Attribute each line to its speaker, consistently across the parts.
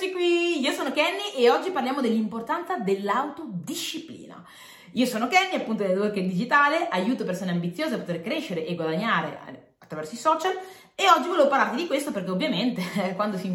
Speaker 1: Eccoci qui, io sono Kenny e oggi parliamo dell'importanza dell'autodisciplina. Io sono Kenny, appunto del Network Digitale, aiuto persone ambiziose a poter crescere e guadagnare attraverso i social e oggi volevo parlarti di questo perché ovviamente quando si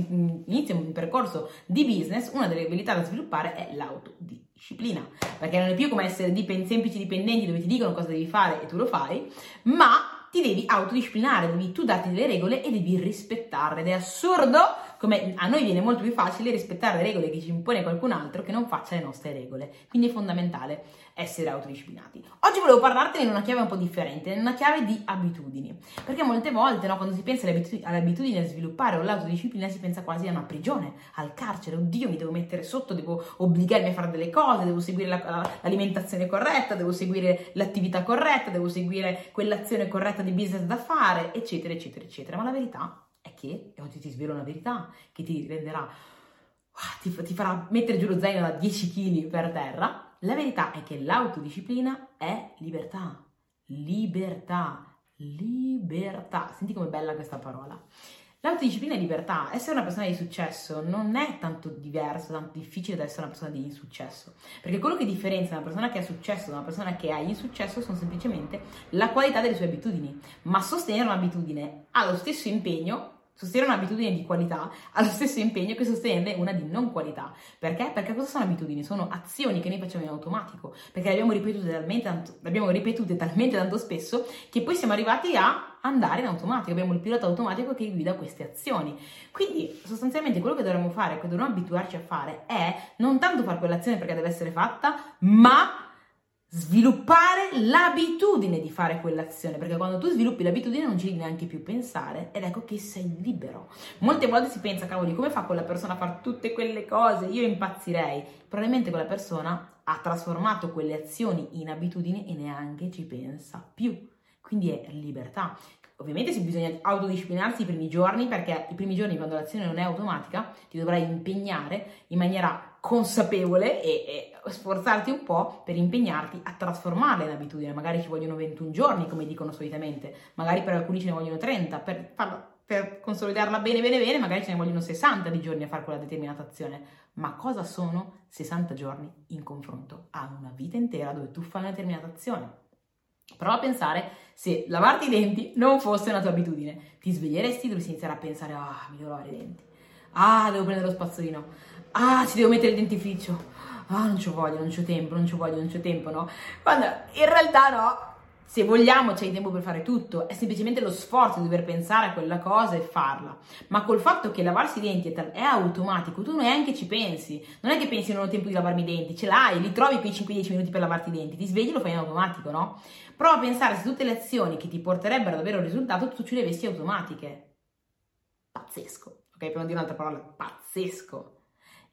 Speaker 1: inizia un percorso di business una delle abilità da sviluppare è l'autodisciplina, perché non è più come essere dipend- semplici dipendenti dove ti dicono cosa devi fare e tu lo fai, ma ti devi autodisciplinare, devi tu darti delle regole e devi rispettarle. Ed è assurdo come a noi viene molto più facile rispettare le regole che ci impone qualcun altro che non faccia le nostre regole. Quindi è fondamentale essere autodisciplinati. Oggi volevo parlartene in una chiave un po' differente, in una chiave di abitudini. Perché molte volte, no, quando si pensa all'abitudine a sviluppare o all'autodisciplina, si pensa quasi a una prigione, al carcere. Oddio, mi devo mettere sotto, devo obbligarmi a fare delle cose, devo seguire la, l'alimentazione corretta, devo seguire l'attività corretta, devo seguire quell'azione corretta di business da fare, eccetera, eccetera, eccetera. Ma la verità che, e oggi ti svelo una verità che ti renderà, ah, ti, ti farà mettere giù lo zaino da 10 kg per terra, la verità è che l'autodisciplina è libertà. Libertà. Libertà. Senti com'è bella questa parola. L'autodisciplina è libertà. Essere una persona di successo non è tanto diverso, tanto difficile da essere una persona di insuccesso. Perché quello che differenzia una persona che ha successo da una persona che ha insuccesso sono semplicemente la qualità delle sue abitudini. Ma sostenere un'abitudine ha lo stesso impegno Sostenere un'abitudine di qualità ha lo stesso impegno che sostenere una di non qualità. Perché? Perché cosa sono abitudini? Sono azioni che noi facciamo in automatico, perché le abbiamo ripetute talmente tanto, abbiamo ripetute talmente tanto spesso che poi siamo arrivati a andare in automatico, abbiamo il pilota automatico che guida queste azioni. Quindi sostanzialmente quello che dovremmo fare, che dovremmo abituarci a fare è non tanto fare quell'azione perché deve essere fatta, ma sviluppare l'abitudine di fare quell'azione, perché quando tu sviluppi l'abitudine non ci devi neanche più pensare ed ecco che sei libero. Molte volte si pensa, cavoli, come fa quella persona a fare tutte quelle cose? Io impazzirei. Probabilmente quella persona ha trasformato quelle azioni in abitudini e neanche ci pensa più. Quindi è libertà. Ovviamente bisogna autodisciplinarsi i primi giorni perché i primi giorni quando l'azione non è automatica ti dovrai impegnare in maniera consapevole e, e, sforzarti un po' per impegnarti a trasformarla in. Magari ci vogliono 21 giorni, come dicono solitamente, magari per alcuni ce ne vogliono 30, per, farla, per consolidarla bene bene bene, magari ce ne vogliono 60 di giorni a fare quella determinata azione. Ma cosa sono 60 giorni in confronto a una vita intera dove tu fai una determinata azione? Prova a pensare se lavarti i denti non fosse una tua abitudine. Ti sveglieresti, dovresti iniziare a pensare, ah, mi devo lavare i denti. Ah, devo prendere lo spazzolino ah, ci devo mettere il dentifricio, ah, non ci voglio, non c'ho tempo, non ci voglio, non c'ho tempo, no? Quando in realtà no, se vogliamo c'è il tempo per fare tutto, è semplicemente lo sforzo di dover pensare a quella cosa e farla. Ma col fatto che lavarsi i denti è, automatico, tu neanche ci pensi. Non è che pensi non ho tempo di lavarmi i denti, ce l'hai, li trovi quei 5-10 minuti per lavarti i denti, ti svegli e lo fai in automatico, no? Prova a pensare se tutte le azioni che ti porterebbero ad avere un risultato tu ce le avessi automatiche. Pazzesco, ok? Per non dire un'altra parola, pazzesco.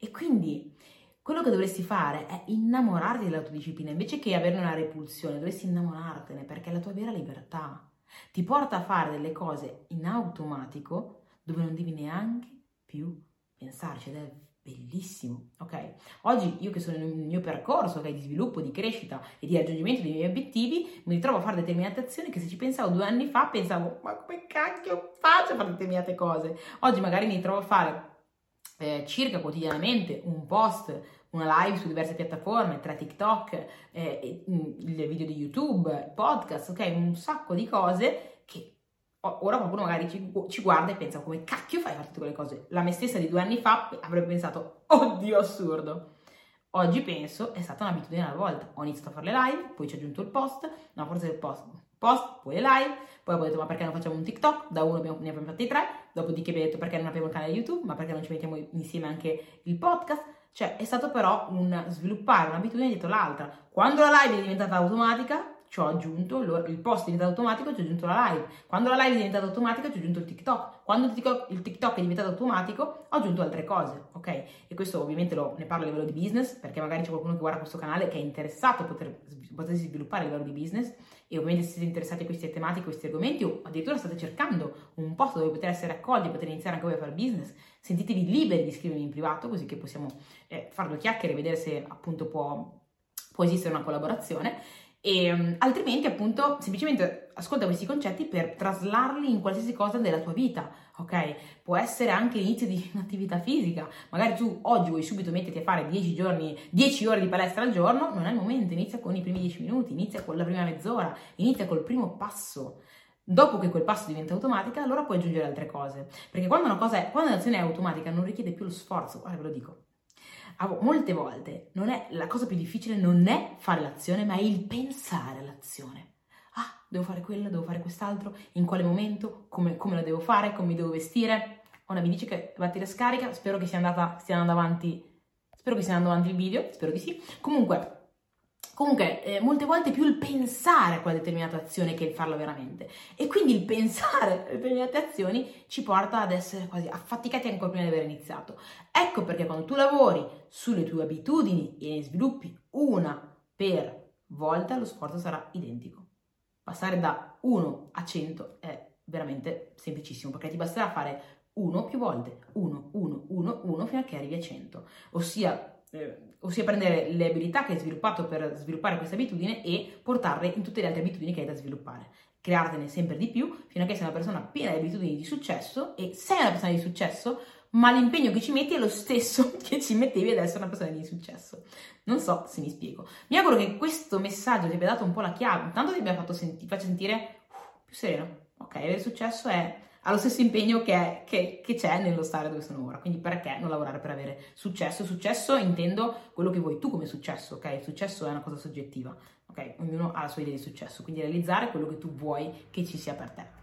Speaker 1: E quindi quello che dovresti fare è innamorarti dell'autodisciplina invece che averne una repulsione, dovresti innamorartene perché è la tua vera libertà. Ti porta a fare delle cose in automatico dove non devi neanche più pensarci ed è bellissimo, ok? Oggi io che sono nel mio percorso okay, di sviluppo, di crescita e di raggiungimento dei miei obiettivi, mi ritrovo a fare determinate azioni che se ci pensavo due anni fa pensavo ma come cacchio faccio a fare determinate cose? Oggi magari mi ritrovo a fare eh, circa quotidianamente un post, una live su diverse piattaforme, tra TikTok, eh, il video di YouTube, podcast, ok? Un sacco di cose che ora qualcuno magari ci, ci, guarda e pensa come cacchio fai a fare tutte quelle cose? La me stessa di due anni fa avrebbe pensato, oddio assurdo. Oggi penso è stata un'abitudine alla volta. Ho iniziato a fare le live, poi ci ho aggiunto il post, no forse il post, post, poi le live, poi ho detto ma perché non facciamo un TikTok? Da uno abbiamo, ne abbiamo fatti tre, dopodiché abbiamo detto perché non abbiamo il canale YouTube, ma perché non ci mettiamo insieme anche il podcast? Cioè è stato però un sviluppare un'abitudine dietro l'altra. Quando la live è diventata automatica, ci ho aggiunto il post è diventato automatico, ci ho aggiunto la live. Quando la live è diventata automatica, ci ho aggiunto il TikTok. Quando il TikTok, è diventato automatico, ho aggiunto altre cose, ok? E questo ovviamente lo, ne parlo a livello di business, perché magari c'è qualcuno che guarda questo canale che è interessato a poter, potersi sviluppare a livello di business e ovviamente se siete interessati a queste tematiche, a questi argomenti o addirittura state cercando un posto dove poter essere accolti, poter iniziare anche voi a fare business, sentitevi liberi di scrivermi in privato così che possiamo eh, fare due chiacchiere e vedere se appunto può, può esistere una collaborazione E um, altrimenti, appunto, semplicemente ascolta questi concetti per traslarli in qualsiasi cosa della tua vita, ok? Può essere anche l'inizio di un'attività fisica. Magari tu oggi vuoi subito metterti a fare 10 giorni, 10 ore di palestra al giorno, non è il momento, inizia con i primi 10 minuti, inizia con la prima mezz'ora, inizia col primo passo. Dopo che quel passo diventa automatica, allora puoi aggiungere altre cose. Perché quando una cosa è, quando un'azione è automatica non richiede più lo sforzo, guarda ve lo dico molte volte è, la cosa più difficile non è fare l'azione, ma è il pensare all'azione. Ah, devo fare quello, devo fare quest'altro, in quale momento, come, come lo devo fare, come mi devo vestire. Ora mi dice che la batteria scarica, spero che sia andata, stia andando avanti, spero che stia andando avanti il video, spero di sì. Comunque, Comunque, eh, molte volte più il pensare a quella determinata azione che il farla veramente. E quindi il pensare a determinate azioni ci porta ad essere quasi affaticati ancora prima di aver iniziato. Ecco perché quando tu lavori sulle tue abitudini e ne sviluppi una per volta, lo sforzo sarà identico. Passare da 1 a 100 è veramente semplicissimo perché ti basterà fare 1 più volte, 1, 1, 1, 1 fino a che arrivi a 100. Ossia eh, ossia prendere le abilità che hai sviluppato per sviluppare questa abitudine e portarle in tutte le altre abitudini che hai da sviluppare. Creartene sempre di più fino a che sei una persona piena di abitudini di successo e sei una persona di successo, ma l'impegno che ci metti è lo stesso che ci mettevi ad essere una persona di successo. Non so se mi spiego. Mi auguro che questo messaggio ti abbia dato un po' la chiave, intanto ti abbia fatto senti- faccia sentire uh, più sereno. Ok, avere successo è ha lo stesso impegno che, che, che, c'è nello stare dove sono ora. Quindi perché non lavorare per avere successo? Successo intendo quello che vuoi tu come successo, ok? Il successo è una cosa soggettiva, ok? Ognuno ha la sua idea di successo, quindi realizzare quello che tu vuoi che ci sia per te.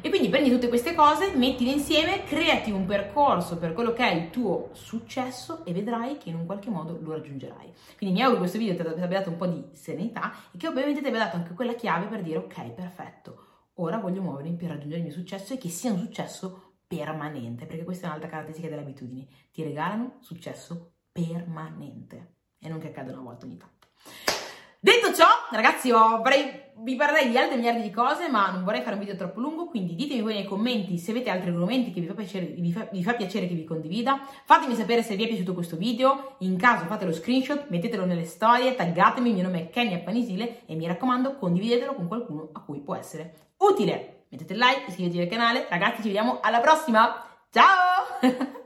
Speaker 1: E quindi prendi tutte queste cose, mettile insieme, creati un percorso per quello che è il tuo successo e vedrai che in un qualche modo lo raggiungerai. Quindi mi auguro che questo video ti abbia dato un po' di serenità e che ovviamente ti abbia dato anche quella chiave per dire ok, perfetto ora voglio muovermi per raggiungere il mio successo e che sia un successo permanente, perché questa è un'altra caratteristica delle abitudini, ti regalano successo permanente e non che accada una volta ogni tanto. Detto ciò, ragazzi, vorrei, vi parlerei di altre miliardi di cose, ma non vorrei fare un video troppo lungo, quindi ditemi voi nei commenti se avete altri argomenti che vi fa, piacere, vi, fa, vi fa piacere che vi condivida. Fatemi sapere se vi è piaciuto questo video, in caso fate lo screenshot, mettetelo nelle storie, taggatemi, il mio nome è Kenya Panisile e mi raccomando condividetelo con qualcuno a cui può essere utile. Mettete like, iscrivetevi al canale, ragazzi ci vediamo alla prossima, ciao!